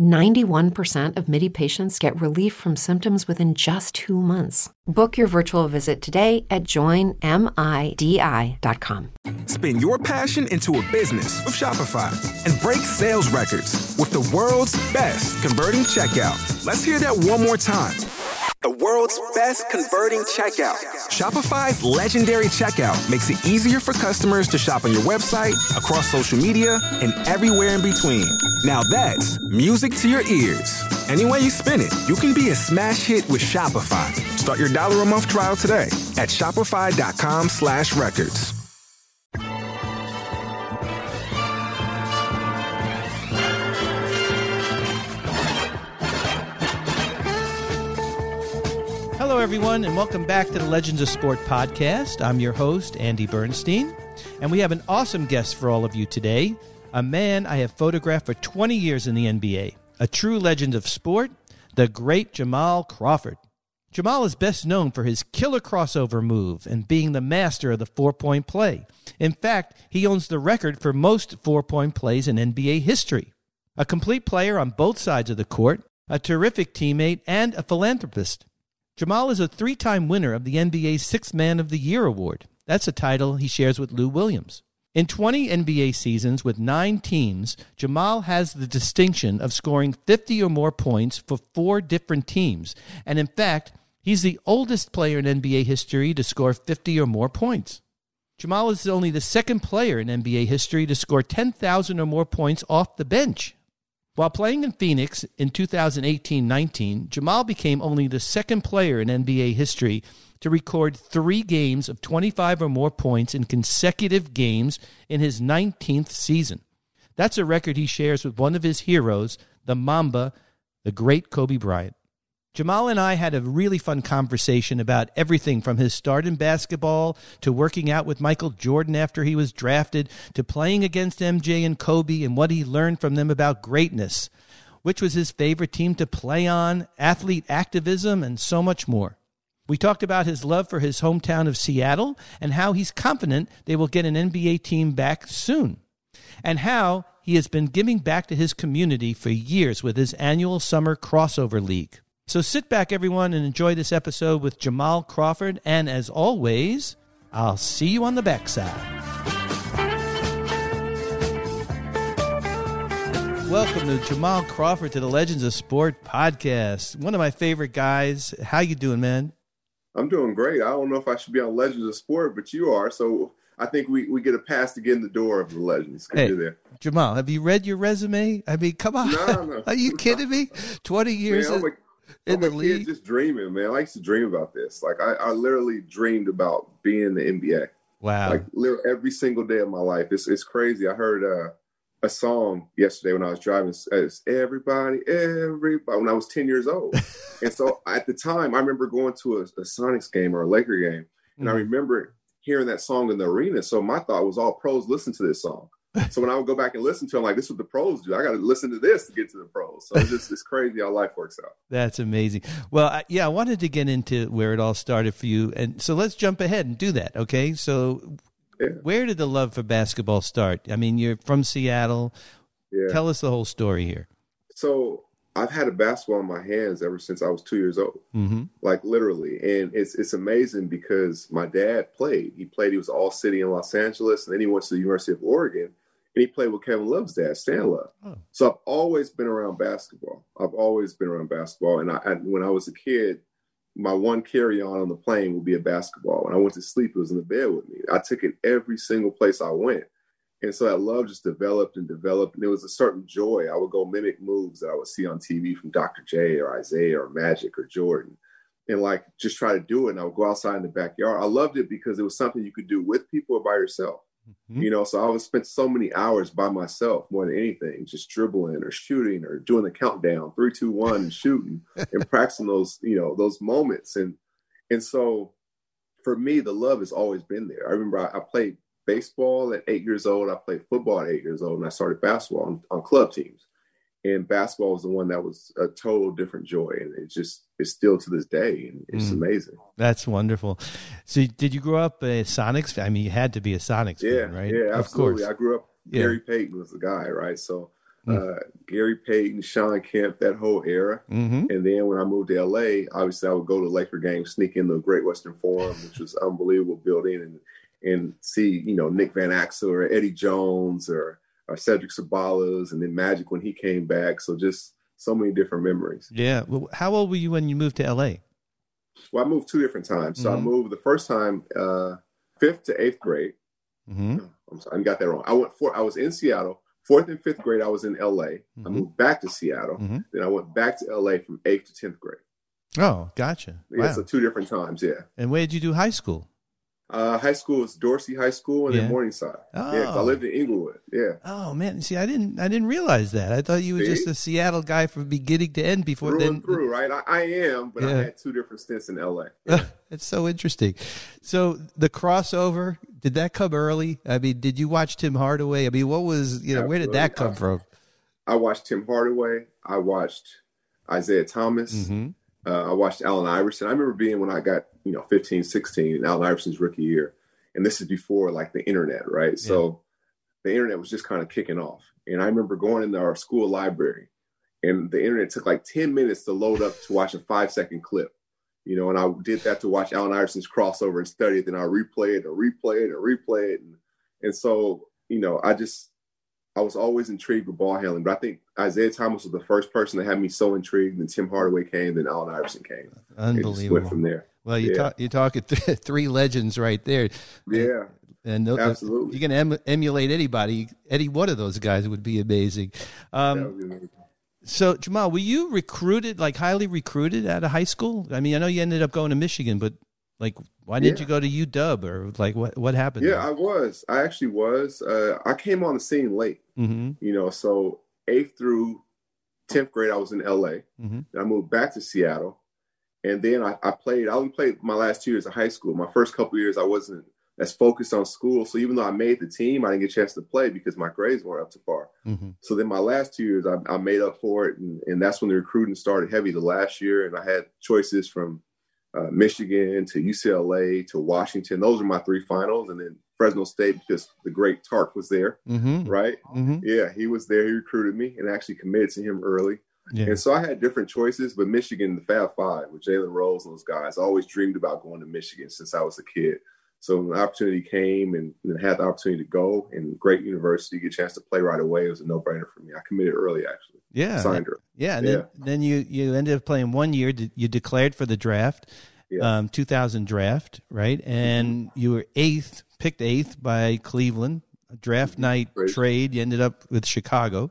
91% of MIDI patients get relief from symptoms within just two months. Book your virtual visit today at joinmidi.com. Spin your passion into a business with Shopify and break sales records with the world's best converting checkout. Let's hear that one more time. The world's best converting checkout. Shopify's legendary checkout makes it easier for customers to shop on your website, across social media, and everywhere in between. Now that's music to your ears. Any way you spin it, you can be a smash hit with Shopify. Start your dollar a month trial today at shopify.com slash records. Hello, everyone, and welcome back to the Legends of Sport podcast. I'm your host, Andy Bernstein, and we have an awesome guest for all of you today a man I have photographed for 20 years in the NBA, a true legend of sport, the great Jamal Crawford. Jamal is best known for his killer crossover move and being the master of the four point play. In fact, he owns the record for most four point plays in NBA history. A complete player on both sides of the court, a terrific teammate, and a philanthropist. Jamal is a three time winner of the NBA's Sixth Man of the Year award. That's a title he shares with Lou Williams. In 20 NBA seasons with nine teams, Jamal has the distinction of scoring 50 or more points for four different teams. And in fact, he's the oldest player in NBA history to score 50 or more points. Jamal is only the second player in NBA history to score 10,000 or more points off the bench. While playing in Phoenix in 2018 19, Jamal became only the second player in NBA history to record three games of 25 or more points in consecutive games in his 19th season. That's a record he shares with one of his heroes, the Mamba, the great Kobe Bryant. Jamal and I had a really fun conversation about everything from his start in basketball to working out with Michael Jordan after he was drafted to playing against MJ and Kobe and what he learned from them about greatness, which was his favorite team to play on, athlete activism, and so much more. We talked about his love for his hometown of Seattle and how he's confident they will get an NBA team back soon, and how he has been giving back to his community for years with his annual summer crossover league. So sit back, everyone, and enjoy this episode with Jamal Crawford. And as always, I'll see you on the backside. Welcome to Jamal Crawford to the Legends of Sport podcast. One of my favorite guys. How you doing, man? I'm doing great. I don't know if I should be on Legends of Sport, but you are. So I think we, we get a pass to get in the door of the Legends. Hey, Jamal, have you read your resume? I mean, come on. No, no. Are you kidding me? 20 years man, in the league. Just dreaming, man. I used to dream about this. Like I, I literally dreamed about being in the NBA. Wow. Like every single day of my life. It's it's crazy. I heard uh, a song yesterday when I was driving. It's everybody, everybody when I was 10 years old. and so at the time I remember going to a, a Sonics game or a Laker game. And Mm-hmm. I remember hearing that song in the arena. So my thought was all pros listen to this song. So when I would go back and listen to it, I'm like, this is what the pros do. I got to listen to this to get to the pros. So it's just it's crazy how life works out. That's amazing. Well, I, yeah, I wanted to get into where it all started for you, and so let's jump ahead and do that. Okay, so Yeah. where did the love for basketball start? I mean, you're from Seattle. Yeah. Tell us the whole story here. So I've had a basketball in my hands ever since I was two years old, Mm-hmm. like literally. And it's it's amazing because my dad played. He played. He was all city in Los Angeles, and then he went to the University of Oregon, and he played with Kevin Love's dad, Stan Love. Oh. So I've always been around basketball. I've always been around basketball. And I, I when I was a kid, my one carry on on the plane would be a basketball. When I went to sleep, it was in the bed with me. I took it every single place I went. And so that love just developed and developed. And there was a certain joy. I would go mimic moves that I would see on TV from Dr. J or Isiah or Magic or Jordan. And like just try to do it. And I would go outside in the backyard. I loved it because it was something you could do with people or by yourself. Mhm. You know, so I would spend so many hours by myself more than anything, just dribbling or shooting or doing the countdown, three, two, one, and shooting and practicing those, you know, those moments. And and so for me, the love has always been there. I remember I, I played baseball at eight years old. I played football at eight years old, and I started basketball on, on club teams. And basketball was the one that was a total different joy, and it just it's still to this day, and it's mm. amazing. That's wonderful. So, did you grow up a Sonics? I mean, you had to be a Sonics yeah, fan, right? Yeah, absolutely. I grew up. Yeah. Gary Payton was the guy, right? So. Mm. Uh, Gary Payton, Shawn Kemp, that whole era. Mm-hmm. And then when I moved to LA, obviously I would go to Laker games, sneak in the Great Western Forum, which was unbelievable building, and and see, you know, Nick Van Exel or Eddie Jones or, or Cedric Ceballos and then Magic when he came back. So just so many different memories. Yeah. Well, how old were you when you moved to LA? Well, I moved two different times. So mm-hmm. I moved the first time, uh, fifth to eighth grade. Mm-hmm. I'm sorry, I got that wrong. I went for I was in Seattle. Fourth and fifth grade, I was in LA. Mm-hmm. I moved back to Seattle. Mm-hmm. Then I went back to LA from eighth to tenth grade. Oh, gotcha. Yeah, wow. so two different times. Yeah. And where did you do high school? Uh, high school was Dorsey High School and yeah. then Morningside. Oh. Yeah, I lived in Inglewood. Yeah. Oh man, see, I didn't, I didn't realize that. I thought you were see? just a Seattle guy from beginning to end. Before through then, through, right? I, I am, but yeah. I had two different stints in L.A. Yeah. it's so interesting. So the crossover did that come early? I mean, did you watch Tim Hardaway? I mean, what was you know Absolutely. where did that come I, from? I watched Tim Hardaway. I watched Isiah Thomas. Mm-hmm. Uh, I watched Allen Iverson. I remember being when I got you know 15, 16, Allen Iverson's rookie year and this is before like the internet, right? Yeah. So the internet was just kind of kicking off. And I remember going into our school library and the internet took like 10 minutes to load up to watch a five second clip. You know, and I did that to watch Allen Iverson's crossover and study it. Then I replay it and replay it and replay it. And, and so, you know, I just, I was always intrigued with ball handling, but I think Isiah Thomas was the first person that had me so intrigued. Then Tim Hardaway came, then Allen Iverson came. Unbelievable. went from there. Well, you yeah. talk you talk th- three legends right there. Yeah. And absolutely, you can em- emulate anybody. Any one of those guys would be amazing. Um, be amazing. So Jamal, were you recruited, like highly recruited out of high school? I mean, I know you ended up going to Michigan, but like, why didn't yeah. you go to UW or like what what happened? Yeah, there? I was. I actually was. Uh, I came on the scene late. Mm-hmm. You know, so eighth through tenth grade, I was in LA. Mm-hmm. I moved back to Seattle and then I, I, played. I only played my last two years of high school. My first couple years, I wasn't as focused on school. So even though I made the team, I didn't get a chance to play because my grades weren't up to par. Mm-hmm. So then my last two years, I, I made up for it, and, and, that's when the recruiting started heavy. The last year, and I had choices from uh, Michigan to UCLA to Washington. Those are my three finals, and then Fresno State because the great Tark was there, mm-hmm. right? Mm-hmm. Yeah, he was there. He recruited me, and actually committed to him early. Yeah. And so I had different choices, but Michigan, the Fab Five with Jalen Rose and those guys, I always dreamed about going to Michigan since I was a kid. So when the opportunity came and, and had the opportunity to go and great university, get a chance to play right away, it was a no brainer for me. I committed early actually. Yeah. Signed her. Yeah. And yeah. Then, then you, you ended up playing one year. You declared for the draft, yeah. um, 2000 draft, right? And mm-hmm. you were eighth, picked eighth by Cleveland. Draft mm-hmm. night trade. You ended up with Chicago.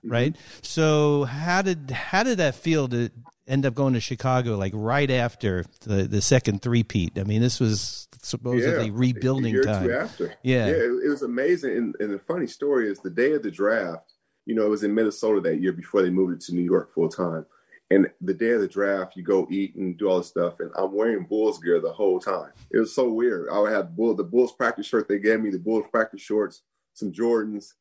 Mm-hmm. right? So how did how did that feel to end up going to Chicago like right after the the second three-peat? I mean, this was supposedly yeah, rebuilding time. after. Yeah, yeah, it, it was amazing. And, and the funny story is the day of the draft. You know, it was in Minnesota that year before they moved it to New York full time. And the day of the draft, you go eat and do all this stuff, and I'm wearing Bulls gear the whole time. It was so weird. I would have Bull, the Bulls practice shirt they gave me, the Bulls practice shorts, some Jordans,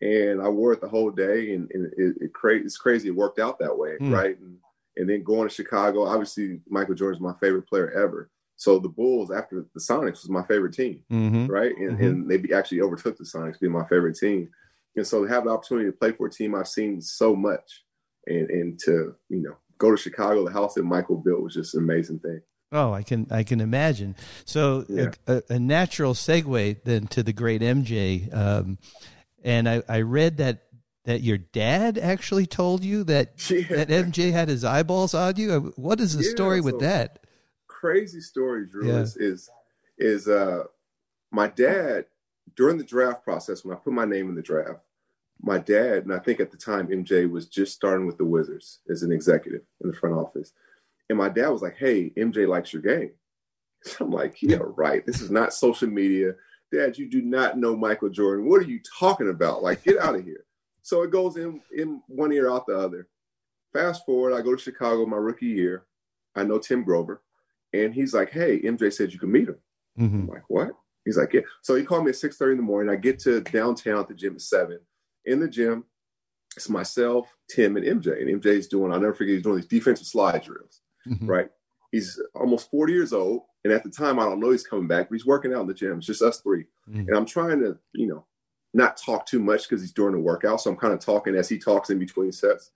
and I wore it the whole day, and, and it, it cra- it's crazy. It worked out that way, mm. right? And, and then going to Chicago, obviously Michael Jordan's my favorite player ever. So the Bulls after the Sonics was my favorite team, mm-hmm. right? And, mm-hmm. and they actually overtook the Sonics being my favorite team. And so to have the opportunity to play for a team I've seen so much, and and to you know go to Chicago, the house that Michael built was just an amazing thing. Oh, I can I can imagine. So yeah. a, a, natural segue then to the great MJ. Um, and I, I read that that your dad actually told you that yeah. that MJ had his eyeballs on you. What is the yeah, story with that? Crazy story, Drew. Is, is is uh my dad during the draft process when I put my name in the draft. My dad, and I think at the time MJ was just starting with the Wizards as an executive in the front office. And my dad was like, Hey, MJ likes your game. So I'm like, Yeah, right. This is not social media. Dad, you do not know Michael Jordan. What are you talking about? Like, get out of here. So it goes in in one ear out the other. Fast forward, I go to Chicago my rookie year. I know Tim Grover, and he's like, "Hey, MJ said you can meet him." Mm-hmm. I'm like, "What?" He's like, yeah. So he called me at six thirty in the morning. I get to downtown at the gym at seven. In the gym, it's myself, Tim, and MJ. And MJ's doing. I'll never forget. He's doing these defensive slide drills. Mhm. Right. He's almost forty years old, and at the time, I don't know he's coming back, but he's working out in the gym. It's just us 3 Mhm. and I'm trying to, you know, not talk too much because he's doing the workout. So I'm kind of talking as he talks in between sets.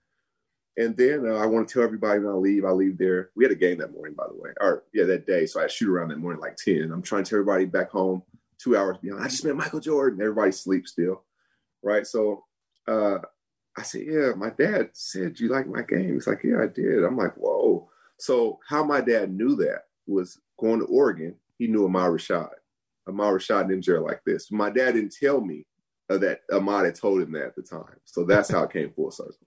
And then uh, I want to tell everybody when I leave, I leave there. We had a game that morning, by the way, or yeah, that day. So I shoot around that morning like 10. I'm trying to tell everybody back home two hours behind. I just met Michael Jordan. Everybody sleeps still. Right. So uh, I said, Yeah, my dad said you like my game. He's like, Yeah, I did. I'm like, Whoa. So how my dad knew that was going to Oregon, he knew Ahmad Rashad. Ahmad Rashad and MJ are like this. My dad didn't tell me that Ahmad had told him that at the time. So that's how it came full circle.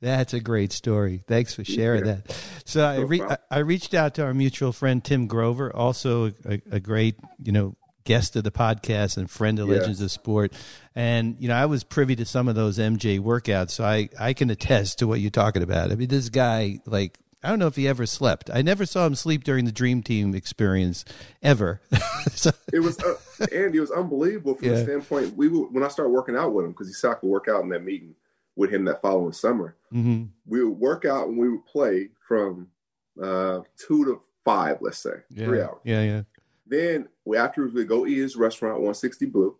That's a great story. Thanks for sharing Yeah. that. So I, No I problem. I reached out to our mutual friend Tim Grover, also a, a great you know guest of the podcast and friend of Yeah. Legends of Sport. And you know I was privy to some of those MJ workouts, so I I can attest to what you're talking about. I mean, this guy like. I don't know if he ever slept. I never saw him sleep during the Dream Team experience ever. so, It was uh, Andy. It was unbelievable from Yeah. the standpoint. We would, when I started working out with him because he said I could work out in that meeting with him that following summer. mhm. We would work out and we would play from uh, two to five, let's say, yeah, three hours. Yeah, yeah. Then we afterwards we'd go eat his restaurant, 160 Blue.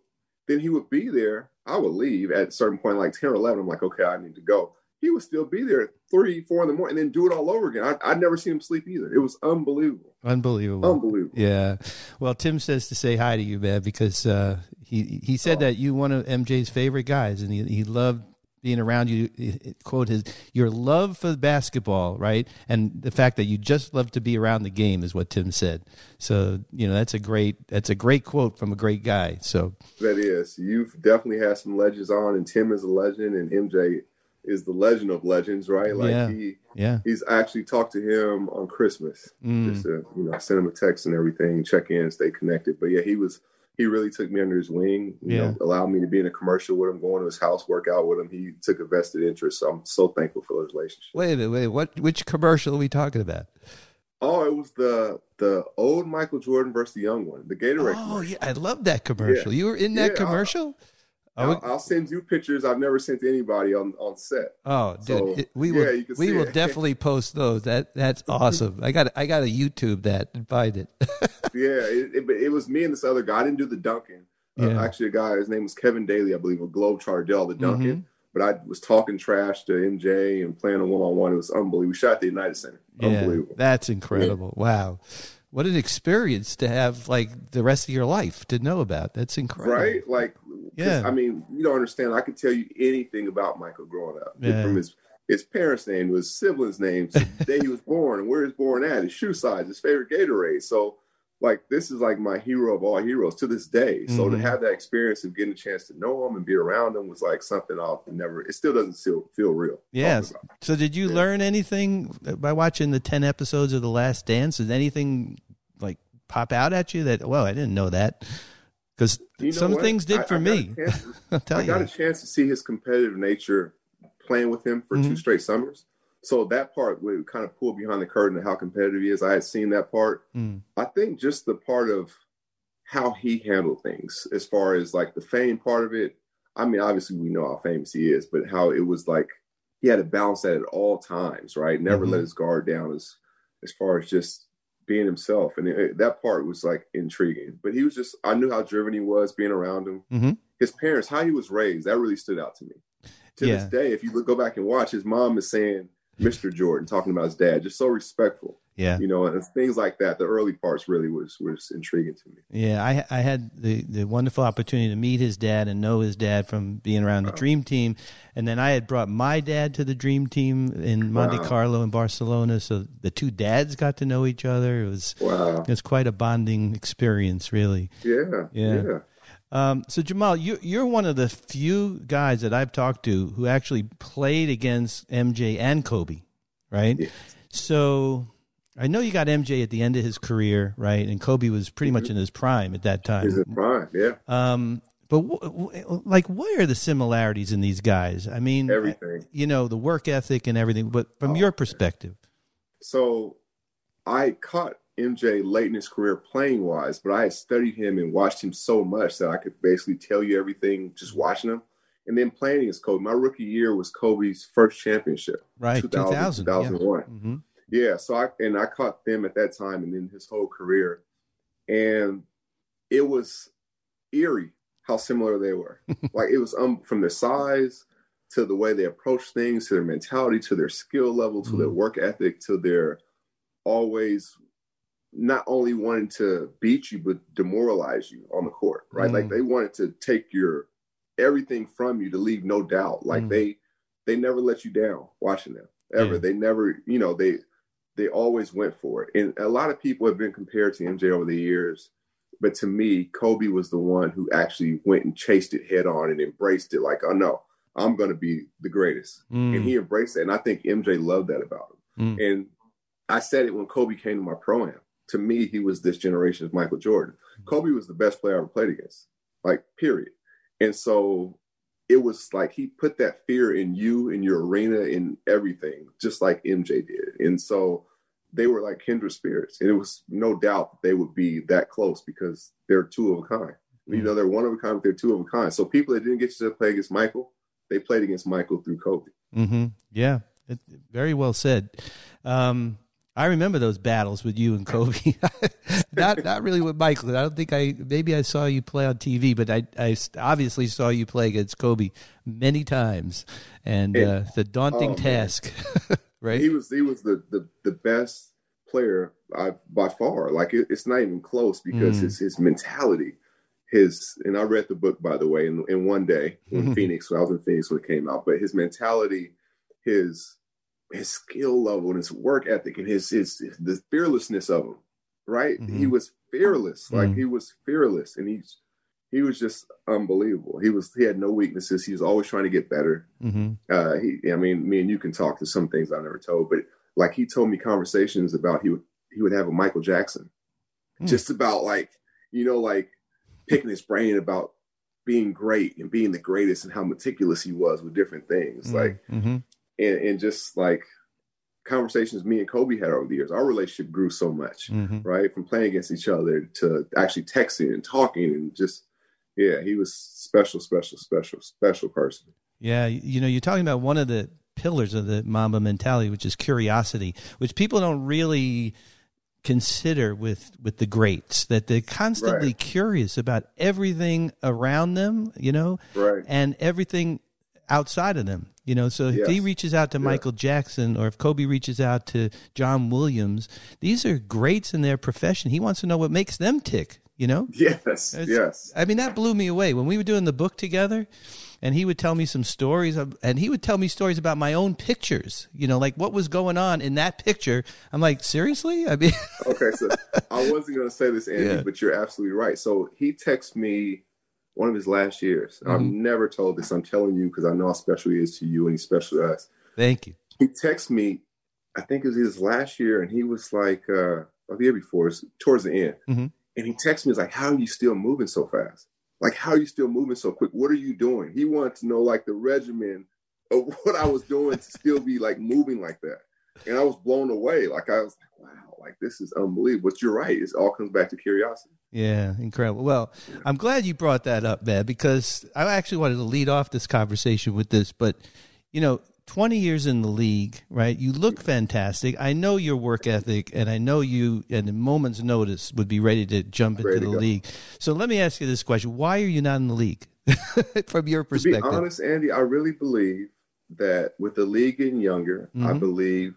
Then he would be there. I would leave at a certain point, like 10 or 11. I'm like, okay, I need to go. He would still be there at three, four in the morning, and then do it all over again. I, I'd never seen him sleep either. It was unbelievable. Unbelievable. Unbelievable. Yeah. Well, Tim says to say hi to you, man, because uh, he he said Oh. that you one of MJ's favorite guys, and he he loved being around you. Quote his your love for basketball, right, and the fact that you just love to be around the game is what Tim said. So you know that's a great that's a great quote from a great guy. So That is. You've definitely had some legends on, and Tim is a legend, and MJ is the legend of legends, right? Like Yeah. he yeah, he's actually talked to him on Christmas. Mm. Just to, you know, send him a text and everything, check in, stay connected. But yeah, he was he really took me under his wing, you Yeah. know, allowed me to be in a commercial with him, going to his house, work out with him. He took a vested interest. So I'm so thankful for the relationship. wait a minute, wait, what which commercial are we talking about? Oh, it was the the old Michael Jordan versus the young one, the Gatorade. Oh commercial. yeah, I love that commercial. You were in that Yeah, commercial. Oh, I'll, I'll send you pictures I've never sent to anybody on on set. Oh, dude, So, it- we yeah, will can we will it. definitely post those. That that's awesome. I got I got to YouTube that and find it. Yeah, it, it, it was me and this other guy. I didn't do the dunking. Uh, actually, a guy, his name was Kevin Daly, I believe, a Globetrotter, did all the dunking. Mm-hmm. But I was talking trash to MJ and playing a one on one. It was unbelievable. We shot at the United Center. yeah, Unbelievable. that's incredible. Wow, what an experience to have like the rest of your life to know about. That's incredible. Right? Like Yeah. I mean, you don't understand. I could tell you anything about Michael growing up. Yeah. From his his parents' name, his siblings' names, the day he was born, and where he was born at, his shoe size, his favorite Gatorade. So, like, this is like my hero of all heroes to this day. So to Mhm. have that experience of getting a chance to know him and be around him was like something I'll never. It still doesn't feel feel real. Yes. So, did you learn anything by watching the ten episodes of The Last Dance? Did anything like pop out at you that? Well, I didn't know that because You know some what? things did I- for I me. tell I you. got a chance to see his competitive nature playing with him for two Mhm. straight summers. So that part would kind of pull behind the curtain of how competitive he is. I had seen that part. Mm. I think just the part of how he handled things, as far as like the fame part of it. I mean, obviously we know how famous he is, but how it was like he had to balance that at all times, right? Never Mhm. let his guard down as as far as just being himself, and it, that part was like intriguing. But he was just I knew how driven he was being around him. Mhm. His parents, how he was raised, that really stood out to me. To Yeah. this day, if you look, go back and watch, his mom is saying Mr. Jordan, talking about his dad, just so respectful Yeah. you know, and things like that. The early parts really was was intriguing to me. Yeah, I I had the, the wonderful opportunity to meet his dad and know his dad from being around the Dream Team, and then I had brought my dad to the Dream Team in Monte Wow. Carlo and Barcelona, so the two dads got to know each other. It was Wow. it was quite a bonding experience, really. Yeah. Yeah. Yeah. Um, so Jamal, you you're one of the few guys that I've talked to who actually played against MJ and Kobe, right? Yes. So I know you got MJ at the end of his career, right? And Kobe was pretty much in his prime at that time. Is it prime? Yeah. Um, but w- w- like, what are the similarities in these guys? I mean, Everything. You know, the work ethic and everything. But from your perspective, So I caught MJ late in his career playing wise, but I had studied him and watched him so much that I could basically tell you everything just watching him. And then playing against Kobe. My rookie year was Kobe's first championship. Right, 2000, 2001. Yeah. Mm-hmm. Yeah, so I and I caught them at that time and then his whole career. And it was eerie how similar they were. like it was um, from their size to the way they approach things, to their mentality, to their skill level, to mm-hmm. their work ethic, to their always not only wanting to beat you but demoralize you on the court, right? Mm. Like they wanted to take your everything from you to leave no doubt. Like mm. they they never let you down watching them ever. Yeah. They never, you know, they they always went for it. And a lot of people have been compared to MJ over the years, but to me, Kobe was the one who actually went and chased it head on and embraced it. Like, oh no, I'm going to be the greatest, mm. and he embraced it. And I think MJ loved that about him. Mm. And I said it when Kobe came to my pro am to me, he was this generation's Michael Jordan. Kobe was the best player I ever played against, like, period. And so it was like he put that fear in you, in your arena, in everything, just like MJ did. And so they were like kindred spirits. And it was no doubt that they would be that close because they're two of a kind. Mm-hmm. You know, they're one of a kind, but they're two of a kind. So people that didn't get you to play against Michael, they played against Michael through Kobe. Mm-hmm. Yeah, it, very well said. Um, I remember those battles with you and Kobe. not not really with Michael. I don't think I maybe I saw you play on TV, but I I obviously saw you play against Kobe many times, and, and uh, the daunting oh, task, right? He was he was the the, the best player I, by far. Like it, it's not even close because mm. his his mentality, his and I read the book by the way in, in one day in Phoenix. So I was in Phoenix when it came out, but his mentality, his his skill level and his work ethic and his his, his the fearlessness of him, right? Mm-hmm. He was fearless, like mm-hmm. he was fearless, and he's he was just unbelievable. He was he had no weaknesses. He was always trying to get better. Mm-hmm. Uh, he, I mean, me and you can talk to some things I never told, but like he told me conversations about he would he would have a Michael Jackson, mm. just about like you know like picking his brain about being great and being the greatest and how meticulous he was with different things. Mm-hmm. Like mm-hmm and, and just like conversations me and Kobe had over the years, our relationship grew so much, mm-hmm. right? From playing against each other to actually texting and talking and just, yeah, he was special, special, special, special person. Yeah, you know, you're talking about one of the pillars of the Mamba mentality, which is curiosity, which people don't really consider with with the greats that they're constantly right. curious about everything around them you know right. and everything outside of them you know, so if yes. he reaches out to yeah. Michael Jackson or if Kobe reaches out to John Williams, these are greats in their profession. He wants to know what makes them tick, you know? Yes. It's, yes. I mean, that blew me away. When we were doing the book together, and he would tell me some stories of, and he would tell me stories about my own pictures you know like what was going on in that picture i'm like seriously i mean okay so i wasn't going to say this andy yeah. but you're absolutely right so he texts me one of his last years. Mm-hmm. I've never told this. I'm telling you because I know how special he is to you and he's special to us. Thank you. He texted me, I think it was his last year, and he was like, uh, or the year before, towards the end. Mm-hmm. And he texted me, he's like, How are you still moving so fast? Like, how are you still moving so quick? What are you doing? He wanted to know, like, the regimen of what I was doing to still be like moving like that. And I was blown away. Like, I was like, Wow like this is unbelievable. But you're right; it all comes back to curiosity. Yeah, incredible. Well, I'm glad you brought that up, man, because I actually wanted to lead off this conversation with this. But you know, 20 years in the league, right? You look fantastic. I know your work ethic, and I know you, at a moment's notice, would be ready to jump into the league. So let me ask you this question: Why are you not in the league? From your perspective, to be honest, Andy, I really believe that with the league getting younger, mm-hmm. I believe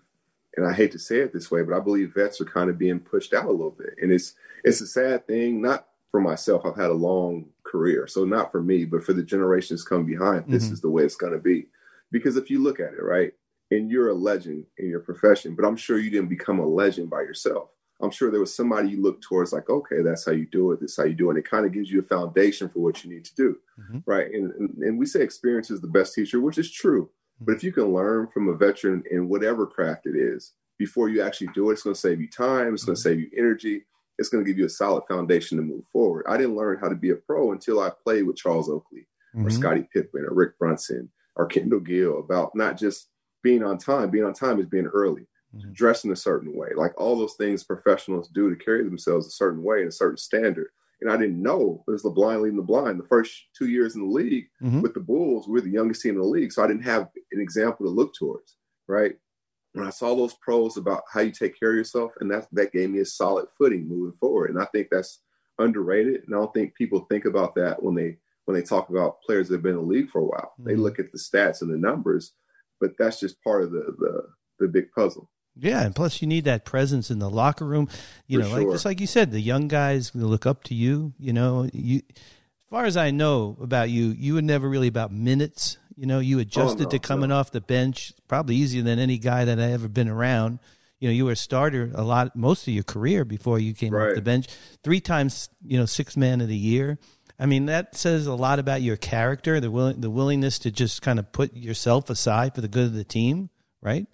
and I hate to say it this way, but I believe vets are kind of being pushed out a little bit. And it's it's a sad thing, not for myself. I've had a long career, so not for me, but for the generations come behind. This mm-hmm. is the way it's going to be. Because if you look at it, right, and you're a legend in your profession, but I'm sure you didn't become a legend by yourself. I'm sure there was somebody you looked towards, like, okay, that's how you do it. That's how you do it. And it kind of gives you a foundation for what you need to do, mm-hmm. right? And, and and we say experience is the best teacher, which is true. But if you can learn from a veteran in whatever craft it is before you actually do it, it's going to save you time, it's going to save you energy, it's going to give you a solid foundation to move forward. I didn't learn how to be a pro until I played with Charles Oakley mm-hmm. or Scottie Pippen or Rick Brunson or Kendall Gill about not just being on time. Being on time is being early. mm-hmm. dress in a certain way, like all those things professionals do to carry themselves a certain way and a certain standard. And I didn't know it was the blind leading the blind. The first two years in the league mm-hmm. with the Bulls, we are the youngest team in the league. So I didn't have an example to look towards, right? When I saw those pros about how you take care of yourself, and that that gave me a solid footing moving forward. And I think that's underrated. And I don't think people think about that when they when they talk about players that have been in the league for a while. Mm-hmm. They look at the stats and the numbers, but that's just part of the the, the big puzzle. Yeah, and plus you need that presence in the locker room. You For know, sure. like just like you said, the young guys look up to you. You know, you as far as I know about you, you were never really about minutes. You know, you oh, adjusted oh, no, to coming no. off the bench, probably easier than any guy that I ever been around. You know, you were a starter a lot, most of your career before you came right. off the bench. Three times, you know, six man of the year. I mean, that says a lot about your character, the will, the willingness to just kind of put yourself aside for the good of the team, right?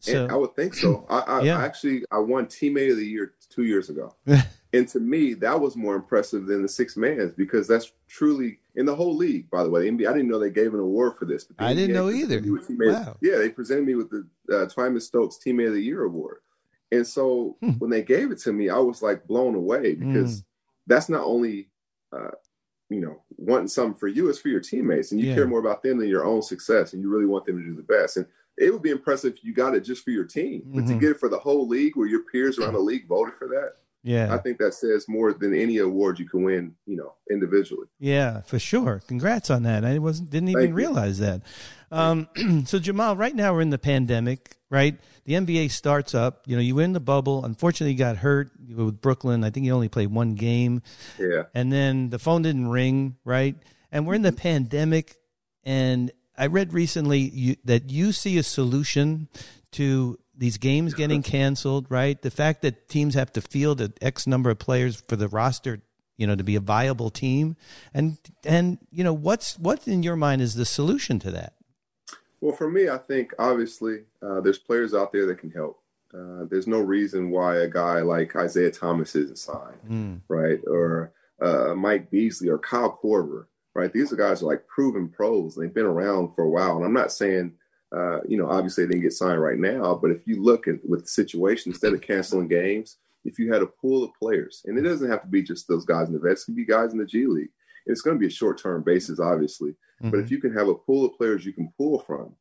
So, I would think so. I, I, yeah. I, actually I won teammate of the year two years ago, and to me that was more impressive than the six mans because that's truly in the whole league. By the way, the NBA, I didn't know they gave an award for this. I didn't know either. Wow. Yeah, they presented me with the uh, Twyman Stokes Teammate of the Year award, and so hmm. when they gave it to me, I was like blown away because mm. that's not only. Uh, you know, wanting something for you, it's for your teammates, and you yeah. care more about them than your own success, and you really want them to do the best. And it would be impressive if you got it just for your team, but mm-hmm. to get it for the whole league, where your peers around the league voted for that. Yeah, I think that says more than any award you can win, you know, individually. Yeah, for sure. Congrats on that. I wasn't didn't even realize that. Um, so Jamal, right now we're in the pandemic, right? The NBA starts up. You know, you were in the bubble. Unfortunately, you got hurt with Brooklyn. I think you only played one game. Yeah. And then the phone didn't ring, right? And we're in the pandemic, and I read recently you, that you see a solution to these games getting canceled, right? The fact that teams have to field an X number of players for the roster, you know, to be a viable team, and and you know, what's what in your mind is the solution to that? Well, for me, I think obviously uh, there's players out there that can help. Uh, there's no reason why a guy like Isaiah Thomas isn't signed, mm. right? Or uh, Mike Beasley or Kyle Korver right? These are guys are like proven pros. They've been around for a while. And I'm not saying, uh, you know, obviously they didn't get signed right now, but if you look at with the situation, instead of canceling games, if you had a pool of players, and it doesn't have to be just those guys in the vets, it can be guys in the G League. It's going to be a short term basis, obviously. Mm-hmm. But if you can have a pool of players you can pull from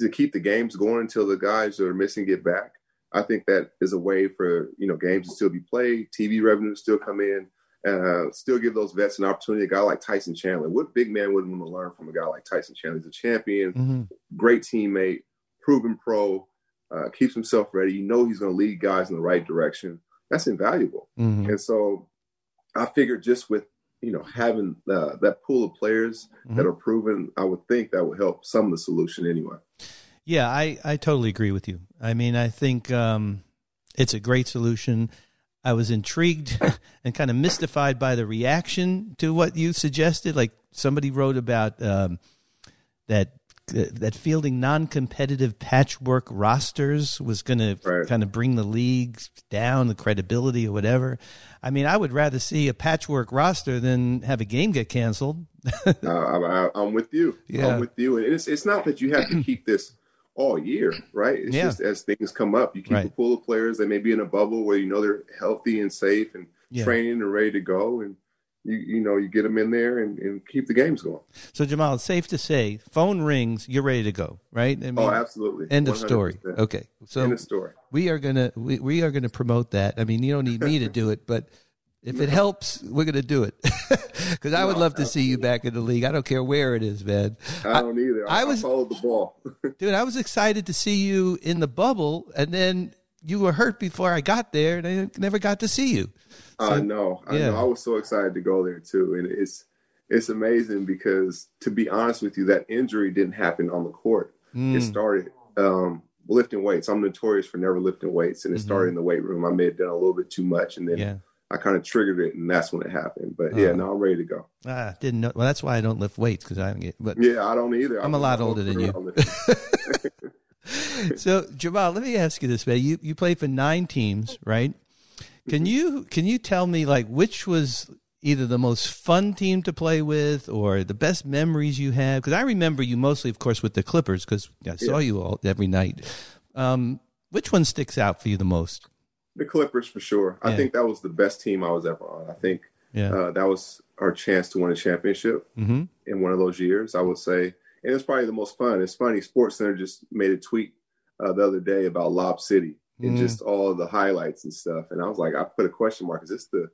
to keep the games going until the guys that are missing get back, I think that is a way for you know games to still be played, TV revenue to still come in, uh, still give those vets an opportunity. A guy like Tyson Chandler, what big man wouldn't want to learn from a guy like Tyson Chandler? He's a champion, mm-hmm. great teammate, proven pro, uh, keeps himself ready. You know he's going to lead guys in the right direction. That's invaluable. Mm-hmm. And so I figured just with you know having uh, that pool of players mm-hmm. that are proven, I would think that would help some of the solution anyway. Yeah, I I totally agree with you. I mean, I think um, it's a great solution. I was intrigued and kind of mystified by the reaction to what you suggested. Like somebody wrote about um, that uh, that fielding non-competitive patchwork rosters was going right. to kind of bring the league down, the credibility or whatever. I mean, I would rather see a patchwork roster than have a game get canceled. uh, I, am with you. Yeah. I'm with you. And it's it's not that you have to keep this all year, right? It's yeah. just as things come up, you keep right. a pool of players. They may be in a bubble where you know they're healthy and safe and yeah. training and ready to go, and you you know you get them in there and, and keep the games going. So Jamal, it's safe to say, phone rings, you're ready to go, right? I mean, oh, absolutely. End 100%. of story. Okay, so end of story. We are gonna we, we are gonna promote that. I mean, you don't need me to do it, but if it helps, we're going to do it. Because I would love to see you back in the league. I don't care where it is, man. I don't either. I, I was followed the ball, dude. I was excited to see you in the bubble, and then you were hurt before I got there, and I never got to see you. So, I know. I yeah. know. I was so excited to go there too, and it's it's amazing because to be honest with you, that injury didn't happen on the court. Mm. It started um, lifting weights. I'm notorious for never lifting weights, and it mm-hmm. started in the weight room. I may have done a little bit too much, and then. Yeah I kind of triggered it, and that's when it happened. But yeah, uh, now I'm ready to go. Ah, didn't know. Well, that's why I don't lift weights because I don't get. But yeah, I don't either. I'm, I'm a lot older than you. so Jamal, let me ask you this, man. You you played for nine teams, right? Can mm-hmm. you can you tell me like which was either the most fun team to play with or the best memories you have? Because I remember you mostly, of course, with the Clippers because I saw yeah. you all every night. Um, Which one sticks out for you the most? The Clippers for sure. Yeah. I think that was the best team I was ever on. I think Yeah. uh, that was our chance to win a championship mm-hmm. in one of those years. I would say, and it's probably the most fun. It's funny. Sports Center just made a tweet uh, the other day about Lob City and Mm. just all the highlights and stuff. And I was like, I put a question mark. Is this the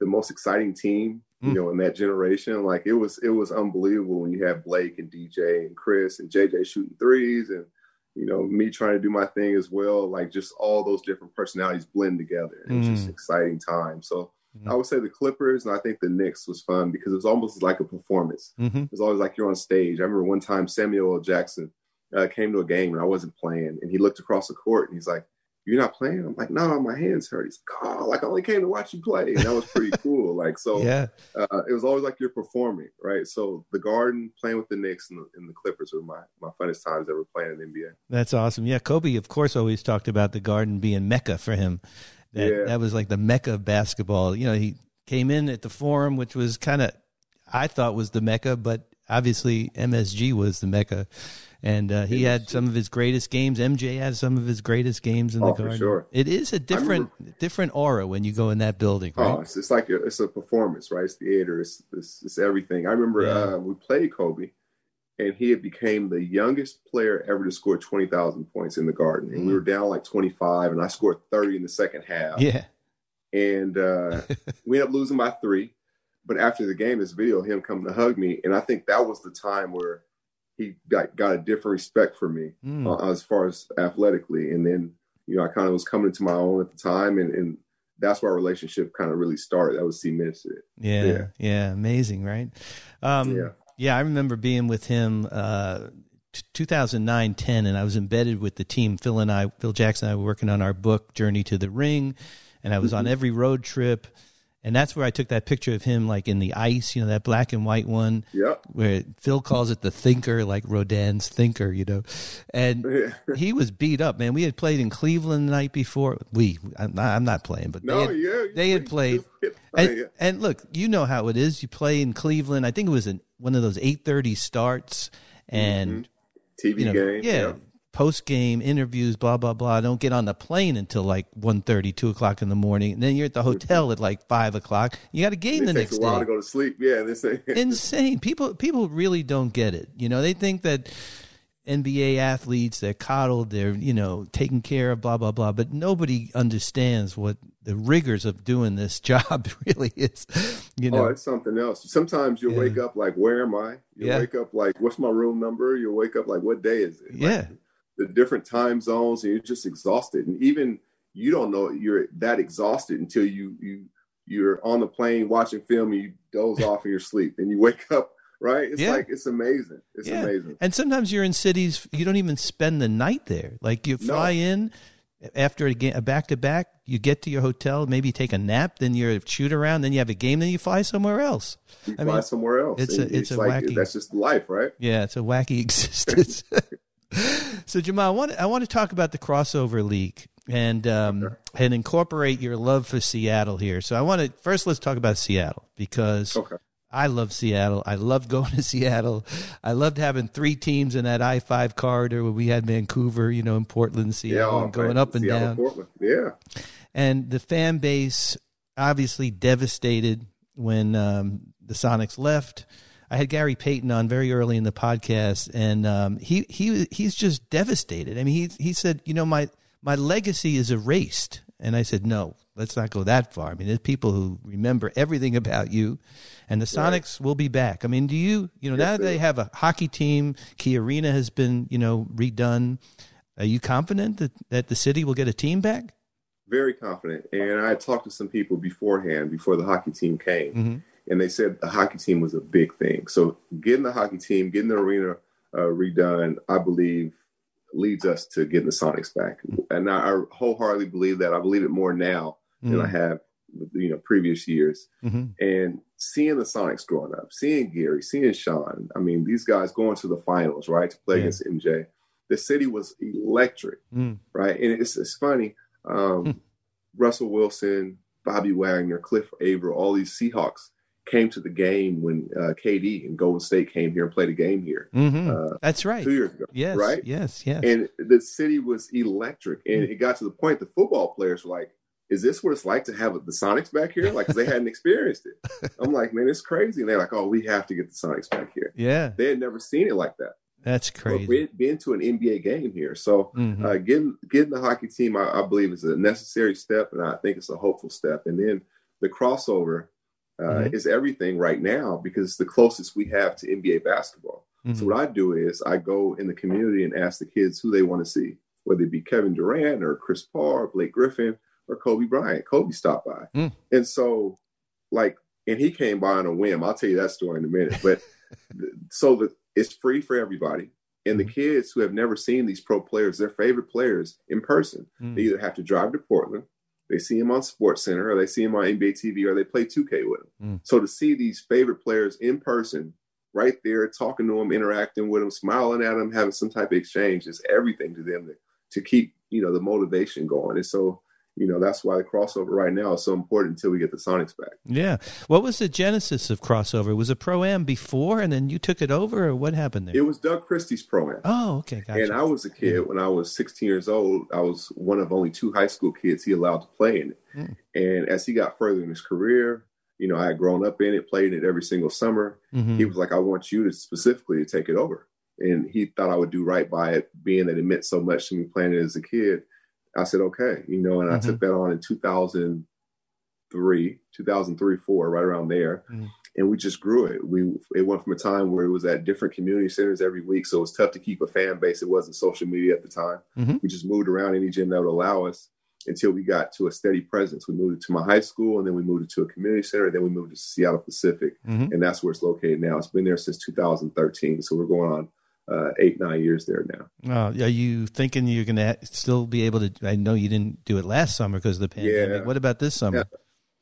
the most exciting team? You Mm. know, in that generation, like it was, it was unbelievable when you had Blake and DJ and Chris and JJ shooting threes, and you know me trying to do my thing as well. Like just all those different personalities blend together. It's It was just Mm. exciting time. So Mm. I would say the Clippers, and I think the Knicks was fun because it was almost like a performance. Mm-hmm. It was always like you're on stage. I remember one time Samuel L. Jackson uh, came to a game and I wasn't playing, and he looked across the court and he's like, "You're not playing?" I'm like, "No, my hands hurt." He's like, "Oh, like I only came to watch you play," and that was pretty cool. Like so, Yeah. uh, it was always like you're performing, right? So the Garden, playing with the Knicks and the, and the Clippers were my my funnest times ever playing in the NBA. That's awesome. Yeah, Kobe, of course, always talked about the Garden being Mecca for him. That Yeah. that was like the Mecca of basketball. You know, he came in at the Forum, which was kind of, I thought was the Mecca, but obviously MSG was the Mecca, and uh, he had some of his greatest games. MJ had some of his greatest games in the Oh, for Garden. sure. It is a different different aura when you go in that building, right? Oh, it's, it's like a, it's a performance, right? It's theater. It's it's, it's everything. I remember Yeah. uh, we played Kobe, and he had became the youngest player ever to score twenty thousand points in the Garden, and we were down like twenty five, and I scored thirty in the second half, yeah, and uh, we ended up losing by three. But after the game, this video of him coming to hug me, and I think that was the time where he got got a different respect for me Mm. uh, as far as athletically. And then, you know, I kind of was coming into my own at the time, and, and that's where our relationship kind of really started. That was cemented. yeah, yeah, Yeah. amazing, right? Um, Yeah. Yeah, I remember being with him uh, 2009 10, and I was embedded with the team. Phil and I, Phil Jackson and I were working on our book, Journey to the Ring, and I was on every road trip. And that's where I took that picture of him, like in the ice, you know, that black and white one, Yep. where Phil calls it the thinker, like Rodin's thinker, you know. And he was beat up, man. We had played in Cleveland the night before. We, I'm not, I'm not playing, but No, they had, yeah, they had played. And, yeah. and look, you know how it is. You play in Cleveland. I think it was an, one of those eight thirty starts, and mm-hmm. TV you know, game. yeah, post game interviews, blah blah blah. Don't get on the plane until like 1.30, 2 o'clock in the morning. And then you're at the hotel at like five o'clock. You got a game It the takes next a while day. to go to sleep. Yeah, this Insane. People people really don't get it. You know, they think that NBA athletes they're coddled, they're you know taken care of, blah blah blah. But nobody understands what the rigors of doing this job really is. You know, Oh, it's something else. Sometimes you'll Yeah. wake up like, where am I? You'll Yeah. wake up like, what's my room number? You'll wake up like, what day is it? Like, Yeah. The different time zones, and you're just exhausted. And even you don't know you're that exhausted until you you you're on the plane watching film and you doze off in your sleep and you wake up. Right? It's Yeah. like it's amazing. It's Yeah. amazing. And sometimes you're in cities you don't even spend the night there. Like you fly in after a, ga- a back-to-back, you get to your hotel, maybe take a nap, then you're shoot around, then you have a game, then you fly somewhere else. You I fly mean, somewhere else. it's a- And it's a like wacky- that's just life, right? Yeah, it's a wacky existence. so Jamal, I want I want to talk about the crossover league and um, and incorporate your love for Seattle here. So I want to first let's talk about Seattle because Okay. I love Seattle. I love going to Seattle. I loved having three teams in that I five corridor where we had Vancouver, you know, and Portland, Seattle, oh, and going up and Seattle, down. Portland. Yeah. And the fan base obviously devastated when um, the Sonics left. I had Gary Payton on very early in the podcast, and um, he he he's just devastated. I mean, he he said, you know, my my legacy is erased, and I said, no, let's not go that far. I mean, there's people who remember everything about you, and the Sonics will be back. I mean, do you you know now that they have a hockey team, Key Arena has been you know redone. Are you confident that that the city will get a team back? very confident. And I talked to some people beforehand, before the hockey team came, Mhm. And they said the hockey team was a big thing. So getting the hockey team, getting the arena uh, redone, I believe leads us to getting the Sonics back. And I, I wholeheartedly believe that. I believe it more now than I have, you know, previous years. Mm-hmm. And seeing the Sonics growing up, seeing Gary, seeing Shawn, I mean, these guys going to the finals, right, to play Yeah. against MJ. The city was electric Mm. right? And it's it's funny. Um, Hmm. Russell Wilson, Bobby Wagner, Cliff Avril, all these Seahawks came to the game when uh, KD and Golden State came here and played a game here. Mm-hmm. Uh, That's right. Two years ago. Yes. Right? Yes. Yes. And the city was electric. And it got to the point the football players were like, is this what it's like to have the Sonics back here? Like, they hadn't experienced it. I'm like, man, it's crazy. And they're like, oh, we have to get the Sonics back here. yeah. They had never seen it like that. That's But crazy. we'd been to an NBA game here. So Mhm. uh, getting getting the hockey team, I, I believe, is a necessary step, and I think it's a hopeful step. And then the crossover uh, Mhm. is everything right now because it's the closest we have to NBA basketball. So Mhm. what I do is I go in the community and ask the kids who they want to see, whether it be Kevin Durant or Chris Paul or Blake Griffin or Kobe Bryant. Kobe stopped by, Mm. and so like, and he came by on a whim. I'll tell you that story in a minute. But so that it's free for everybody. And the Mhm. kids who have never seen these pro players, their favorite players in person, Mm. they either have to drive to Portland, they see him on Sports Center, or they see him on NBA TV, or they play 2K with him. Mm. So to see these favorite players in person, right there, talking to them, interacting with them, smiling at them, having some type of exchange is everything to them to, to keep you know the motivation going. And so you know that's why the crossover right now is so important until we get the Sonics back. Yeah. What was the genesis of crossover? Was it pro am before, and then you took it over, or what happened there? It was Doug Christie's pro am. oh, okay, gotcha. And I was a kid when I was 16 years old. I was one of only two high school kids he allowed to play in it. Mm. And as he got further in his career, you know, I had grown up in it, played in it every single summer. Mhm. He was like, I want you to specifically to take it over. And he thought I would do right by it, being that it meant so much to me playing it as a kid. I said, okay, you know, and I Mhm. took that on in 2003, 2003, four, right around there. Mm. And we just grew it. We it went from a time where it was at different community centers every week, so it was tough to keep a fan base. It wasn't social media at the time. Mhm. We just moved around any gym that would allow us until we got to a steady presence. We moved it to my high school, and then we moved it to a community center, and then we moved to Seattle Pacific, Mhm. and that's where it's located now. It's been there since 2013, so we're going on uh, eight nine years there now. Oh, are you thinking you're going to still be able to? I know you didn't do it last summer because of the pandemic. Yeah. What about this summer?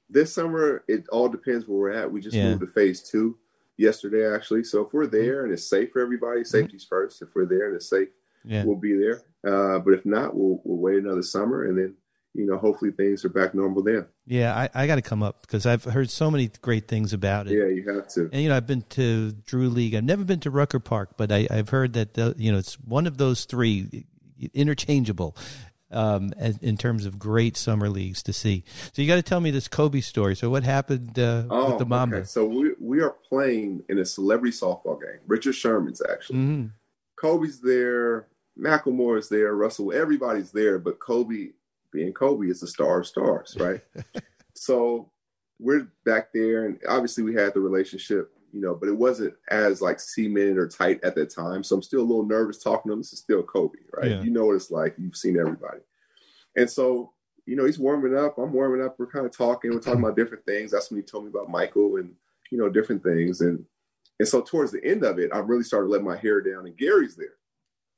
This summer, it all depends where we're at. We just Yeah. moved to phase two yesterday, actually. So if we're there and it's safe for everybody, safety's first. If we're there and it's safe, Yeah. we'll be there. Uh, but if not, we'll we'll wait another summer, and then you know, hopefully things are back normal then. Yeah, I, I got to come up because I've heard so many great things about it. Yeah, you have to. And you know, I've been to Drew League. I've never been to Rucker Park, but I, I've heard that the, you know it's one of those three interchangeable um, as, in terms of great summer leagues to see. So you got to tell me this Kobe story. So what happened uh, with the Mamba? Oh, okay. So we we are playing in a celebrity softball game. Richard Sherman's actually. Mhm. Kobe's there, Macklemore is there, Russell, everybody's there, but Kobe, being Kobe, is the star of stars, right? so we're back there, and obviously we had the relationship, you know, but it wasn't as like cemented or tight at that time. So I'm still a little nervous talking to him. This is still Kobe, right? Yeah. You know what it's like. You've seen everybody, and so you know he's warming up. I'm warming up. We're kind of talking. We're talking about different things. That's when he told me about Michael and you know different things, and and so towards the end of it, I really started letting my hair down, and Gary's there.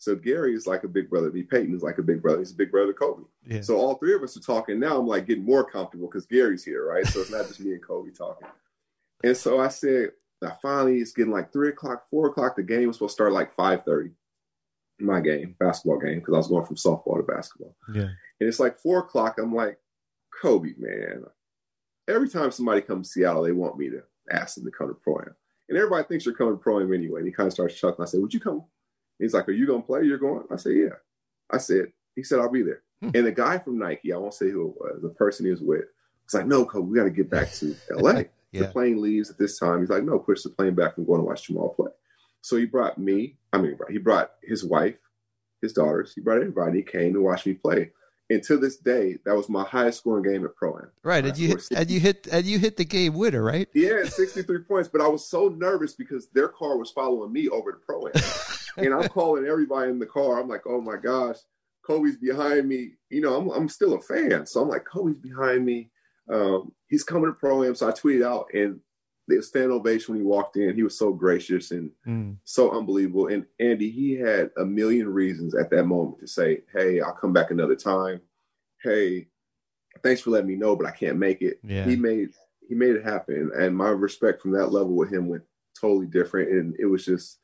So Gary is like a big brother. to me. Peyton is like a big brother. He's a big brother to Kobe. Yeah. So all three of us are talking now. I'm like getting more comfortable because Gary's here, right? So it's not just me and Kobe talking. And so I said, I finally it's getting like three o'clock, four o'clock. The game was supposed to start like five thirty. My game, basketball game, because I was going from softball to basketball. yeah. And it's like four o'clock. I'm like, Kobe, man. Every time somebody comes to Seattle, they want me to ask them to come to pro am. And everybody thinks you're coming to pro am anyway. And he kind of starts chuckling. I said, Would you come? He's like, Are you gonna play? You're going? I said, Yeah. I said, he said, I'll be there. Hmm. And the guy from Nike, I won't say who it was, the person he was with, was like, No, Kobe, we gotta get back to LA. Yeah. The plane leaves at this time. He's like, No, push the plane back and going to watch Jamal play. So he brought me, I mean, he brought his wife, his daughters, he brought everybody. He came to watch me play. And to this day, that was my highest scoring game at Pro Am. Right. And you hit, and you hit and you hit the game winner, right? Yeah, 63 points. But I was so nervous because their car was following me over to Pro Am. and I'm calling everybody in the car. I'm like, oh my gosh, Kobe's behind me. You know, I'm, I'm still a fan. So I'm like, Kobe's behind me. Um, he's coming to Pro Am. So I tweeted out and the stand ovation when he walked in. He was so gracious and Mm. so unbelievable. And Andy, he had a million reasons at that moment to say, Hey, I'll come back another time. Hey, thanks for letting me know, but I can't make it. Yeah. He made he made it happen. And my respect from that level with him went totally different. And it was just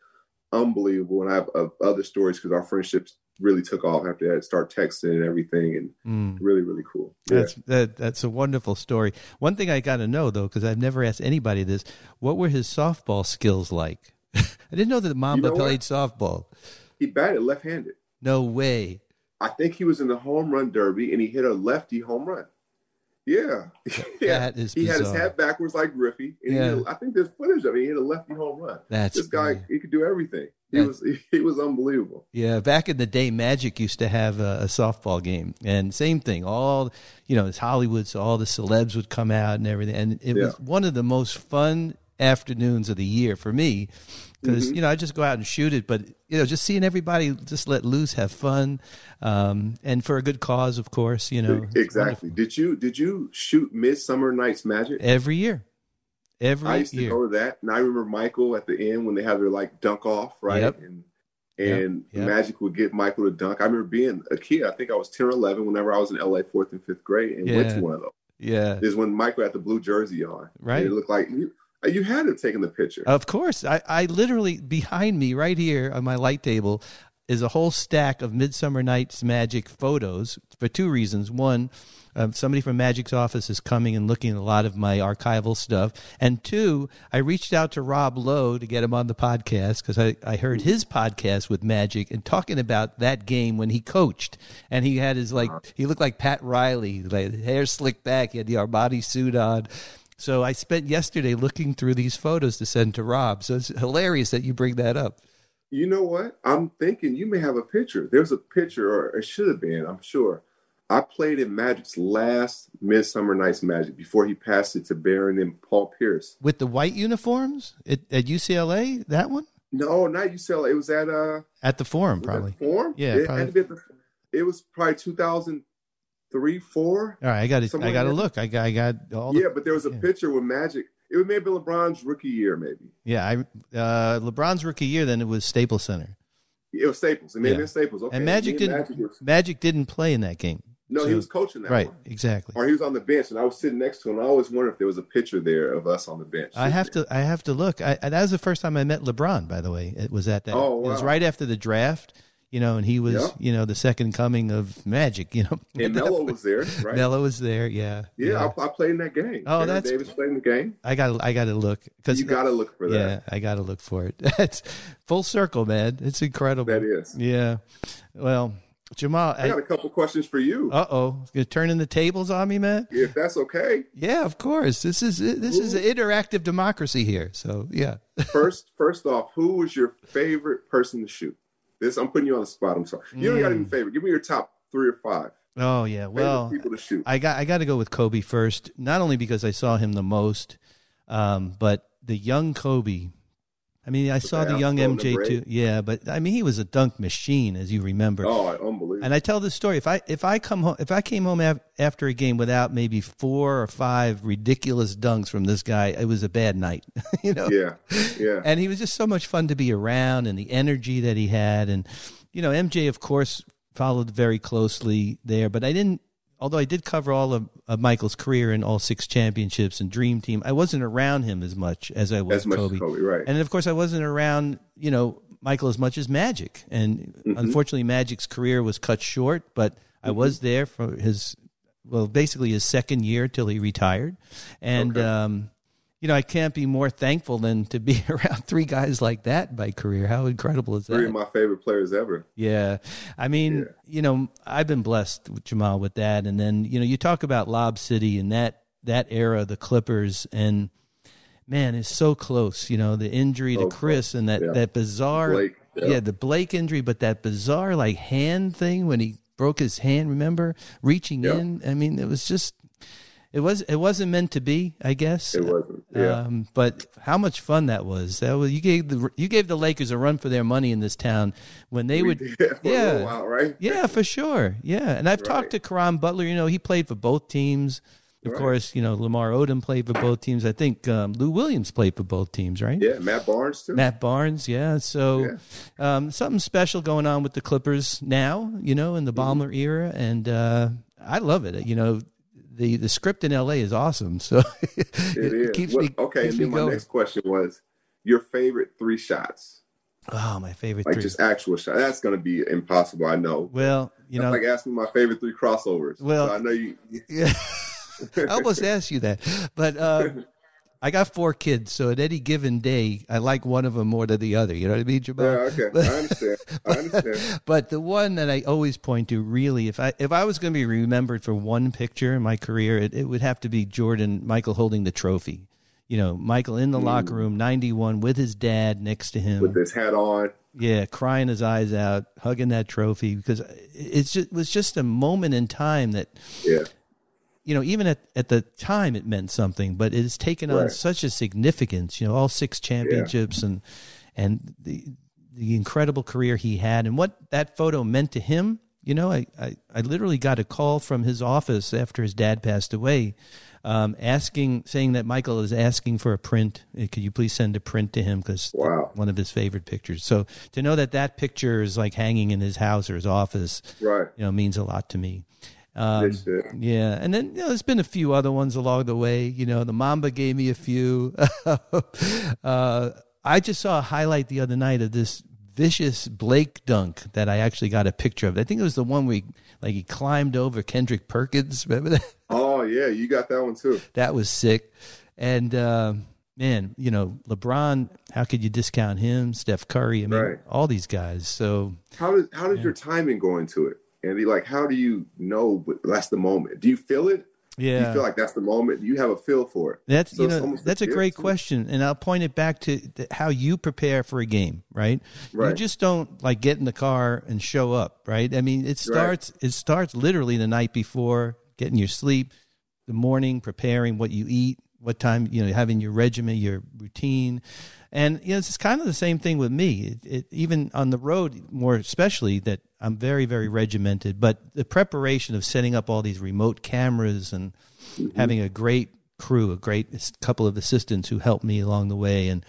unbelievable. And I have uh, other stories because our friendships really took off after that. Start texting and everything, and Mm. really, really cool. Yeah. That's that, that's a wonderful story. One thing I got to know though, because I've never asked anybody this: what were his softball skills like? I didn't know that Mamba know what? played softball. He batted left-handed. No way. I think he was in the home run derby, and he hit a lefty home run. Yeah, yeah. That is he had his hat backwards like Griffey. And Yeah. a- I think there's footage of it. He hit a lefty home run. That's this guy, yeah. he could do everything. He was he was unbelievable. Yeah, back in the day, Magic used to have a, a softball game, and same thing. All you know, it's Hollywood, so all the celebs would come out and everything, and it was one of the most fun afternoons of the year for me because Mm-hmm. you know I just go out and shoot it, but you know, just seeing everybody just let loose, have fun, um, and for a good cause, of course. You know, exactly. Did you did you shoot Midsummer Night's Magic? every year, every I used to go to that, and I remember Michael at the end when they had their like dunk off, right? Yep. And and yep. Magic would get Michael to dunk. I remember being a kid. I think I was ten or eleven whenever I was in LA, fourth and fifth grade, and went to one of those. yeah, Is when Michael had the blue jersey on. Right. And it looked like you, you had have taken the picture. Of course. I, I literally, behind me, right here on my light table, is a whole stack of Midsummer Night's Magic photos for two reasons. One, um, somebody from Magic's office is coming and looking at a lot of my archival stuff. And two, I reached out to Rob Lowe to get him on the podcast because I, I heard his podcast with Magic and talking about that game when he coached. And he had his, like, he looked like Pat Riley, like hair slicked back. He had the Armani suit on. So I spent yesterday looking through these photos to send to Rob. So it's hilarious that you bring that up. You know what? I'm thinking you may have a picture. There's a picture, or it should have been, I'm sure. I played in Magic's last Midsummer Night's Magic before he passed it to Baron and Paul Pierce. With the white uniforms at, at UCLA, that one? No, not UCLA. It was at uh At the Forum, probably. Forum. Yeah, it, probably. had to be at the, it was probably 2003, four. All right, I got to I got to look. I got I got all the Yeah, but there was a yeah. picture with Magic. It was maybe LeBron's rookie year, maybe. Yeah, I uh, LeBron's rookie year then it was Staples Center. It was Staples. It may have been Staples. Okay. and Magic didn't was- Magic didn't play in that game. no, so- he was coaching that Right, one. exactly. Or he was on the bench, and I was sitting next to him. I always wondered if there was a picture there of us on the bench. I have to I have to look. I, that was the first time I met LeBron. By the way, it was at that. Oh, wow. It was right after the draft. You know, and he was Yeah. you know the second coming of Magic. You know, And Melo was there, right? Melo was there. Yeah, yeah, I, I played in that game. Oh, Baron that's- Davis played in the game. I got I got to look because You got to look for that. yeah, I got to look for it. That's full circle, man. It's incredible. That is. Yeah. Well, Jamal. I got a couple questions for you, Uh oh, you're turning the tables on me, man. if that's okay. Yeah, of course. This is this is an interactive democracy here. So yeah. First, first off, who was your favorite person to shoot? This I'm putting you on the spot. I'm sorry. You don't got Mm. any favorite. Give me your top three or five Oh yeah. Well, people to shoot. I got I got to go with Kobe first. Not only because I saw him the most, um, but the young Kobe. I mean, I saw the young MJ too. Yeah, but I mean, he was a dunk machine, as you remember. oh, unbelievable. And I tell this story. If I if I come home, if I came home af- after a game without maybe four or five ridiculous dunks from this guy, it was a bad night. you know. yeah, yeah. And he was just so much fun to be around, and the energy that he had, and you know, MJ of course followed very closely there. But I didn't. Although I did cover all of, of Michael's career in all six championships and Dream Team, I wasn't around him as much as I was As much Kobe. as Kobe, right? And of course, I wasn't around, you know, Michael as much as Magic. And Mm-hmm. unfortunately, Magic's career was cut short, but I Mm-hmm. was there for his, well, basically his second year till he retired. And, Okay. um, you know, I can't be more thankful than to be around three guys like that in my career. How incredible is that? Three of my favorite players ever. Yeah. I mean, Yeah. you know, I've been blessed with Jamal with that. And then, you know, you talk about Lob City and that that era, the Clippers, and man, it's so close. You know, the injury to So Chris and that, Yeah. that bizarre Blake, yeah. yeah. the Blake injury, but that bizarre like hand thing when he broke his hand, remember? Reaching Yeah. in. I mean, it was just it was it wasn't meant to be, I guess. It wasn't. Yeah. Um, but how much fun that was! That was you gave the you gave the Lakers a run for their money in this town when they We would. did for a yeah. while, right? Yeah, for sure. Yeah, and I've talked to Right. Caron Butler. You know, he played for both teams. Of Right. course, you know Lamar Odom played for both teams. I think um, Lou Williams played for both teams, right? Yeah, Matt Barnes too. Matt Barnes, yeah. So Um, something special going on with the Clippers now, you know, in the Mm-hmm. Ballmer era, and uh, I love it. You know, the the script in L.A. is awesome, so it, keeps What- me okay, keeps and then my going. next question was your favorite three shots. Oh, my favorite like three. just actual shot. That's going to be impossible. I know. well, you That's know, like asking me my favorite three crossovers. Well- So I know you. Yeah. I almost asked you that. But uh, I got four kids, so at any given day, I like one of them more than the other. You know what I mean, Jamal? Yeah, okay. I understand. I understand. But the one that I always point to, really, if I if I was going to be remembered for one picture in my career, it, it would have to be Jordan Michael holding the trophy. You know, Michael in the mm. locker room, ninety one, with his dad next to him. With his hat on. Yeah, crying his eyes out, hugging that trophy because it's just, it was just a moment in time that Yeah. You know, even at, at the time it meant something, but it has taken on such a significance, you know, all six championships and and the the incredible career he had and what that photo meant to him. You know, I, I, I literally got a call from his office after his dad passed away, um, asking, saying that Michael is asking for a print. Uh, Could you please send a print to him? Because Wow. one of his favorite pictures. So to know that that picture is like hanging in his house or his office, Right. you know, means a lot to me. Um, yeah, and then you know, there's been a few other ones along the way. You know, the Mamba gave me a few. uh, I just saw a highlight the other night of this vicious Blake dunk that I actually got a picture of. I think it was the one where he, like he climbed over Kendrick Perkins. Remember that? Oh yeah, you got that one too. That was sick. And uh, man, you know, LeBron. How could you discount him? Steph Curry. I mean, Right. all these guys. So How does how does your timing go into it, Andy? Like, how do you know that's the moment? Do you feel it? Yeah. Do you feel like that's the moment? Do you have a feel for it? That's So you know that's a great question, and I'll point it back to th- how you prepare for a game, right? You just don't like get in the car and show up, right? I mean, it starts it starts literally the night before, getting your sleep, the morning, preparing what you eat, what time you know having your regimen, your routine, and you know it's kind of the same thing with me. It, it, even on the road, more especially that I'm very very regimented, but the preparation of setting up all these remote cameras and mm-hmm. having a great crew, a great couple of assistants who helped me along the way, and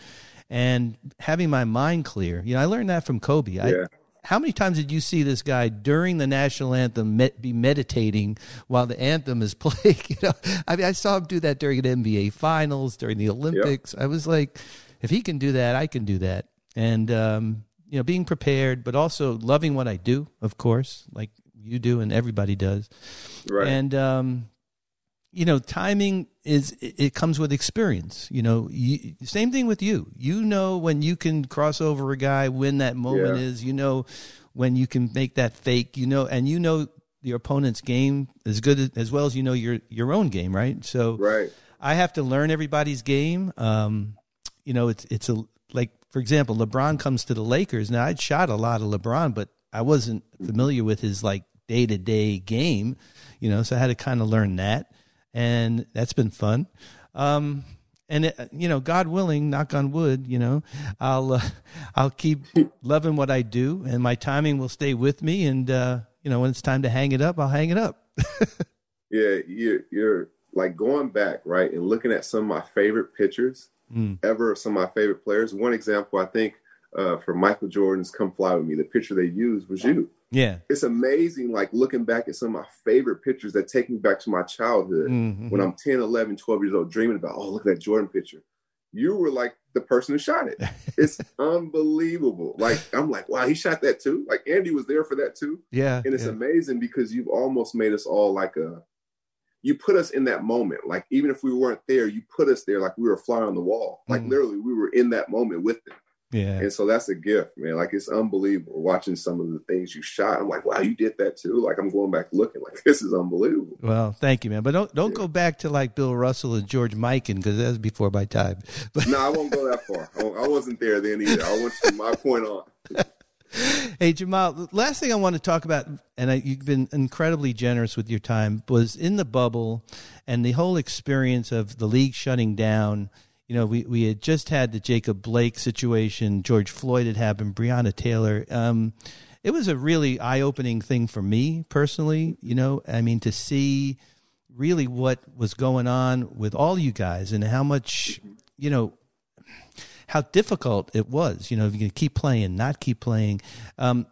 and having my mind clear. You know, I learned that from Kobe. I, Yeah. how many times did you see this guy during the national anthem met, be meditating while the anthem is playing? You know, I mean, I saw him do that during an NBA Finals, during the Olympics. I was like, if he can do that, I can do that. And um, you know, being prepared, but also loving what I do, of course, like you do and everybody does. Right. And um, you know, timing is it it comes with experience. You know, you, same thing with you. You know when you can cross over a guy, when that moment Yeah. is. You know when you can make that fake. You know, and you know your opponent's game as good as, as well as you know your your own game, right? So right. I have to learn everybody's game. Um, you know, it's it's a like for example, LeBron comes to the Lakers. Now I'd shot a lot of LeBron, but I wasn't familiar with his like day to day game. You know, so I had to kind of learn that, and that's been fun. Um, and it, you know, God willing, knock on wood, you know, I'll uh, I'll keep loving what I do, and my timing will stay with me. And uh, you know, when it's time to hang it up, I'll hang it up. Yeah, you're you're like going back, right, and looking at some of my favorite pictures Mm. ever, of some of my favorite players. One example, I think, uh, for Michael Jordan's "Come Fly with Me," the picture they used was you. Yeah. It's amazing, like looking back at some of my favorite pictures that take me back to my childhood Mhm. when I'm 10, 11, 12 years old, dreaming about, oh, look at that Jordan picture. You were like the person who shot it. It's unbelievable. Like, I'm like, wow, he shot that too. Like, Andy was there for that too. yeah. And it's yeah. amazing because you've almost made us all like a, you put us in that moment. Like, even if we weren't there, you put us there like we were a fly on the wall. Like, Mhm. literally, we were in that moment with them. yeah. And so that's a gift, man. Like, it's unbelievable watching some of the things you shot. I'm like, wow, you did that too. Like, I'm going back looking, like, this is unbelievable. Well, thank you, man. But don't don't Yeah. go back to like Bill Russell and George Mikan because that was before my time. But no, I won't go that far. I I wasn't there then either. I went from my point on. hey, Jamal, last thing I want to talk about, and I, you've been incredibly generous with your time, was in the bubble and the whole experience of the league shutting down. You know, we, we had just had the Jacob Blake situation, George Floyd had happened, Breonna Taylor. Um, it was a really eye opening thing for me personally. You know, I mean, to see really what was going on with all you guys and how much, you know, how difficult it was. You know, if you can keep playing, not keep playing. Um,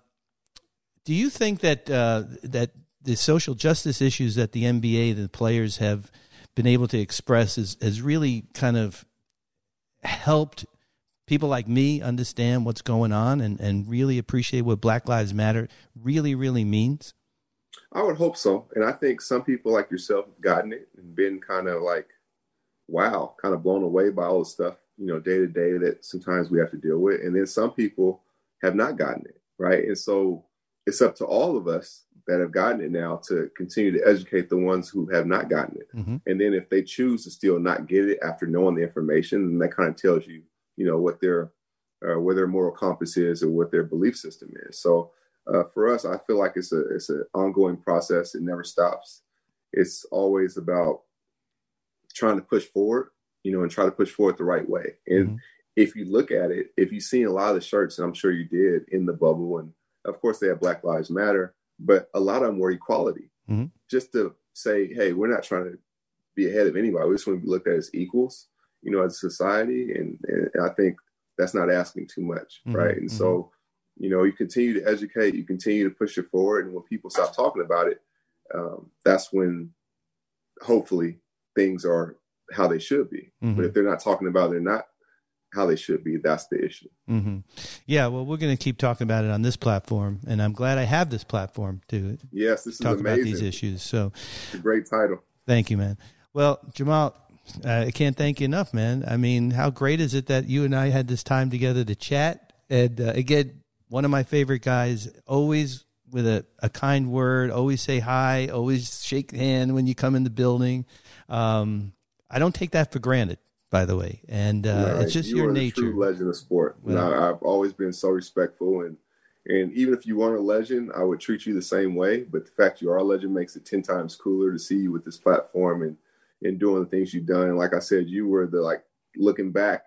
do you think that uh, that the social justice issues that the NBA, the players have been able to express, is has really kind of helped people like me understand what's going on and, and really appreciate what Black Lives Matter really, really means? I would hope so. And I think some people like yourself have gotten it and been kind of like, wow, kind of blown away by all the stuff, you know, day to day that sometimes we have to deal with. And then some people have not gotten it. Right. And so it's up to all of us that have gotten it now to continue to educate the ones who have not gotten it. Mm-hmm. And then if they choose to still not get it after knowing the information, then that kind of tells you, you know, what their uh, where their moral compass is or what their belief system is. So uh, for us, I feel like it's a it's an ongoing process. It never stops. It's always about trying to push forward, you know, and try to push forward the right way. And mm-hmm. if you look at it, if you've seen a lot of the shirts, and I'm sure you did in the bubble, and of course they have Black Lives Matter, but a lot of them were equality. Mm-hmm. Just to say, hey, we're not trying to be ahead of anybody. We just want to be looked at as equals, you know, as a society. And, and I think that's not asking too much, mm-hmm. right? And mm-hmm. so, you know, you continue to educate, you continue to push it forward. And when people stop talking about it, um, that's when hopefully things are how they should be. Mm-hmm. But if they're not talking about it, they're not how they should be. That's the issue. Mm-hmm. Yeah, well, we're going to keep talking about it on this platform, and I'm glad I have this platform to yes, this talk is about these issues. So, great title. Thank you, man. Well, Jamal, I can't thank you enough, man. I mean, how great is it that you and I had this time together to chat? And uh, again, one of my favorite guys, always with a, a kind word, always say hi, always shake hand when you come in the building. Um, I don't take that for granted by the way, and uh, it's just you your nature. True legend of sport. Well, I, I've always been so respectful, and and even if you weren't a legend, I would treat you the same way. But the fact you are a legend makes it ten times cooler to see you with this platform and and doing the things you've done. And Like I said, you were the like looking back,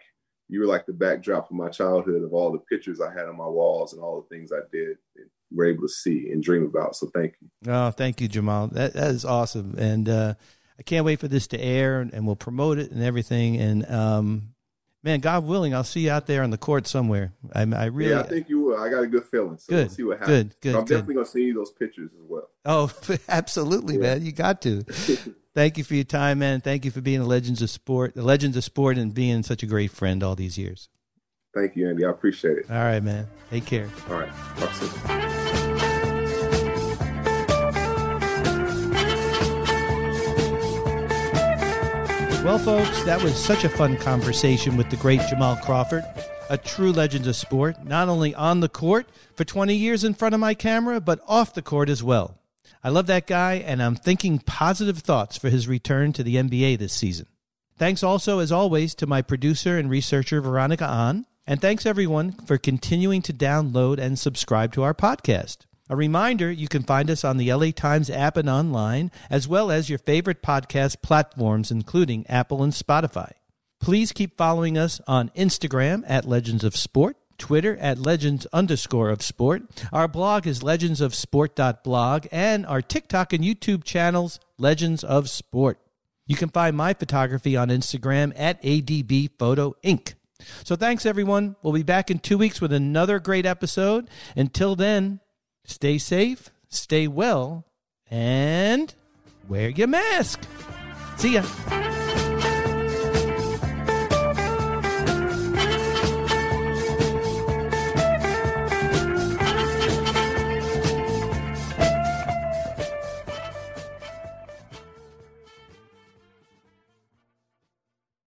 you were like the backdrop of my childhood of all the pictures I had on my walls and all the things I did and were able to see and dream about. So thank you. Oh, thank you, Jamal. That that is awesome, and. uh I can't wait for this to air, and, and we'll promote it and everything. And um, man, God willing, I'll see you out there on the court somewhere. I, I really, yeah, I think you will. I got a good feeling. So good. We'll see what happens. Good, good. I'm good. definitely gonna send you those pictures as well. Oh, absolutely, yeah. man. You got to. Thank you for your time, man. Thank you for being the Legends of Sport, the Legends of Sport, and being such a great friend all these years. Thank you, Andy. I appreciate it. All right, man. Take care. All right. Talk soon. Well, folks, that was such a fun conversation with the great Jamal Crawford, a true legend of sport, not only on the court for 20 years in front of my camera, but off the court as well. I love that guy, and I'm thinking positive thoughts for his return to the NBA this season. Thanks also, as always, to my producer and researcher, Veronica Ahn. And thanks everyone for continuing to download and subscribe to our podcast. A reminder you can find us on the LA Times app and online, as well as your favorite podcast platforms, including Apple and Spotify. Please keep following us on Instagram at Legends of Sport, Twitter at Legends underscore of Sport. Our blog is legendsofsport.blog, and our TikTok and YouTube channels, Legends of Sport. You can find my photography on Instagram at ADB Photo Inc. So thanks, everyone. We'll be back in two weeks with another great episode. Until then, Stay safe, stay well, and wear your mask. See ya.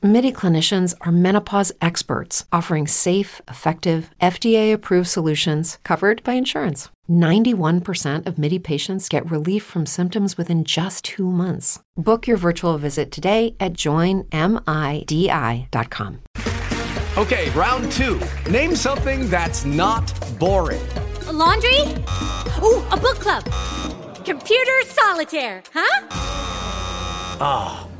MIDI clinicians are menopause experts, offering safe, effective, FDA approved solutions covered by insurance. 91% of MIDI patients get relief from symptoms within just two months. Book your virtual visit today at joinmidi.com. Okay, round two. Name something that's not boring. A laundry? Ooh, a book club. Computer solitaire, huh? Ah, oh,